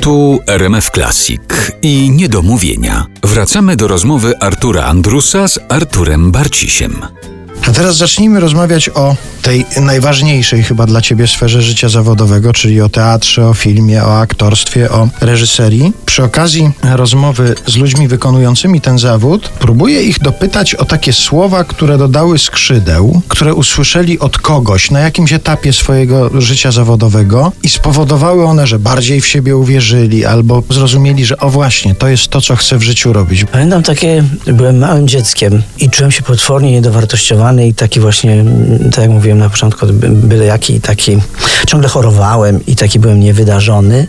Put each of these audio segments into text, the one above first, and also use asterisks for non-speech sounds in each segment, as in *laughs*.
Tu RMF Classic i niedomówienia. Wracamy do rozmowy Artura Andrusa z Arturem Barcisiem. A teraz zacznijmy rozmawiać o tej najważniejszej chyba dla ciebie sferze życia zawodowego, czyli o teatrze, o filmie, o aktorstwie, o reżyserii. Przy okazji rozmowy z ludźmi wykonującymi ten zawód, próbuję ich dopytać o takie słowa, które dodały skrzydeł, które usłyszeli od kogoś na jakimś etapie swojego życia zawodowego i spowodowały one, że bardziej w siebie uwierzyli albo zrozumieli, że o właśnie, to jest to, co chcę w życiu robić. Pamiętam takie, byłem małym dzieckiem i czułem się potwornie niedowartościowany i taki właśnie, tak jak mówiłem na początku, byle jaki taki, ciągle chorowałem i taki byłem niewydarzony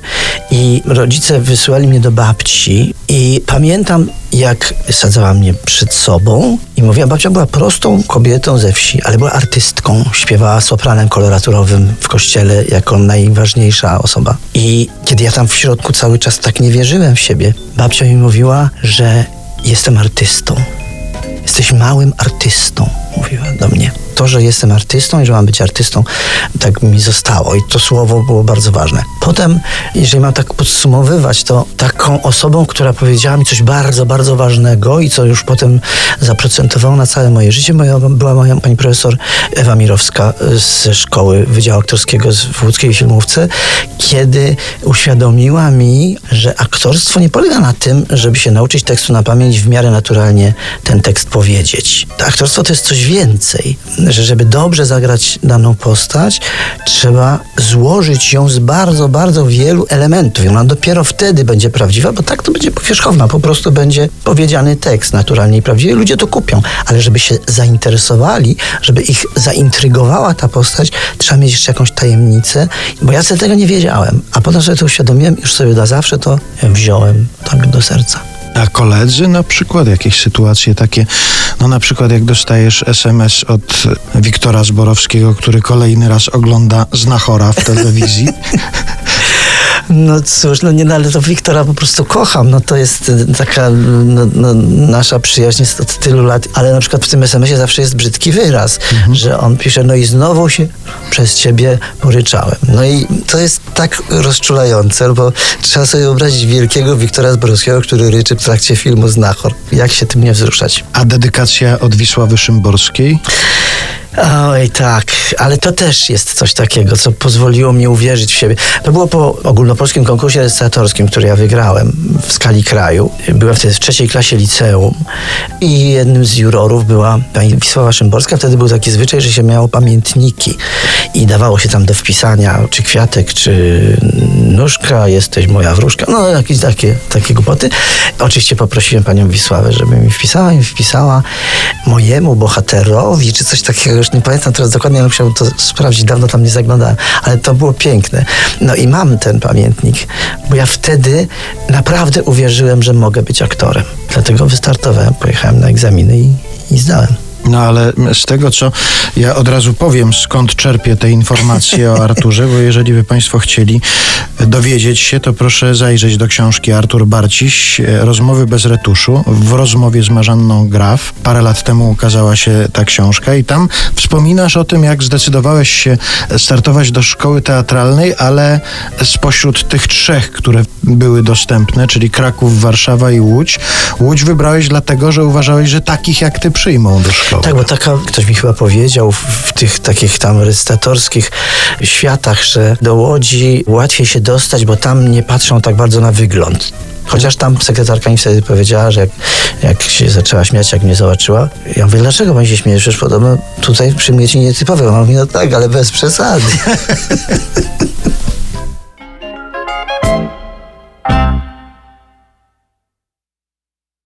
i rodzice wysyłali mnie do babci i pamiętam jak sadzała mnie przed sobą i mówiła, babcia była prostą kobietą ze wsi, ale była artystką. Śpiewała sopranem koloraturowym w kościele jako najważniejsza osoba. I kiedy ja tam w środku cały czas tak nie wierzyłem w siebie, babcia mi mówiła, że jestem artystą. Jesteś małym artystą, mówiła do mnie to, że jestem artystą i że mam być artystą, tak mi zostało i to słowo było bardzo ważne. Potem, jeżeli mam tak podsumowywać, to taką osobą, która powiedziała mi coś bardzo, bardzo ważnego i co już potem zaprocentowało na całe moje życie, moja, była moja pani profesor Ewa Mirowska ze szkoły Wydziału Aktorskiego w Łódzkiej Filmówce, kiedy uświadomiła mi, że aktorstwo nie polega na tym, żeby się nauczyć tekstu na pamięć w miarę naturalnie ten tekst powiedzieć. To aktorstwo to jest coś więcej że żeby dobrze zagrać daną postać, trzeba złożyć ją z bardzo, bardzo wielu elementów. I ona dopiero wtedy będzie prawdziwa, bo tak to będzie powierzchowna. Po prostu będzie powiedziany tekst naturalnie i prawdziwie. Ludzie to kupią. Ale żeby się zainteresowali, żeby ich zaintrygowała ta postać, trzeba mieć jeszcze jakąś tajemnicę, bo ja sobie tego nie wiedziałem. A potem sobie to uświadomiłem, już sobie na zawsze to wziąłem tak do serca. A koledzy na przykład, jakieś sytuacje takie, no na przykład jak dostajesz SMS od Wiktora Zborowskiego, który kolejny raz ogląda Znachora w telewizji. *laughs* No cóż, no nie, no, ale to Wiktora po prostu kocham. No to jest y, taka no, no, nasza przyjaźń jest od tylu lat, ale na przykład w tym SMS-ie zawsze jest brzydki wyraz, mhm. że on pisze, no i znowu się przez ciebie poryczałem. No i to jest tak rozczulające, bo trzeba sobie wyobrazić wielkiego Wiktora Zborowskiego, który ryczy w trakcie filmu Znachor. Jak się tym nie wzruszać? A dedykacja od Wisławy Szymborskiej? Oj, tak, ale to też jest coś takiego, co pozwoliło mi uwierzyć w siebie. To było po ogólnopolskim konkursie recytatorskim, który ja wygrałem w skali kraju. Byłem wtedy w trzeciej klasie liceum i jednym z jurorów była pani Wisława Szymborska. Wtedy był taki zwyczaj, że się miało pamiętniki i dawało się tam do wpisania czy kwiatek, czy nóżka, jesteś moja wróżka, no jakieś takie, takie głupoty. Oczywiście poprosiłem panią Wisławę, żeby mi wpisała i wpisała mojemu bohaterowi, czy coś takiego już nie pamiętam teraz dokładnie, ale musiałbym to sprawdzić, dawno tam nie zaglądałem, ale to było piękne. No i mam ten pamiętnik, bo ja wtedy naprawdę uwierzyłem, że mogę być aktorem. Dlatego wystartowałem, pojechałem na egzaminy i, i zdałem. No ale z tego, co ja od razu powiem, skąd czerpię te informacje o Arturze, bo jeżeli by Państwo chcieli dowiedzieć się, to proszę zajrzeć do książki Artur Barciś, Rozmowy bez retuszu. W rozmowie z Marzanną Graf parę lat temu ukazała się ta książka i tam wspominasz o tym, jak zdecydowałeś się startować do szkoły teatralnej, ale spośród tych trzech, które były dostępne, czyli Kraków, Warszawa i Łódź, Łódź wybrałeś dlatego, że uważałeś, że takich jak ty przyjmą do szkoły. Tak, bo taka, ktoś mi chyba powiedział w, tych takich tam recytatorskich światach, że do Łodzi łatwiej się dostać, bo tam nie patrzą tak bardzo na wygląd. Chociaż tam sekretarka mi wtedy powiedziała, że jak, jak się zaczęła śmiać, jak mnie zobaczyła, ja mówię, dlaczego pani się śmieje? Przecież podobno tutaj przyjmujecie nietypowe. Ona mówi, no tak, ale bez przesady. *laughs*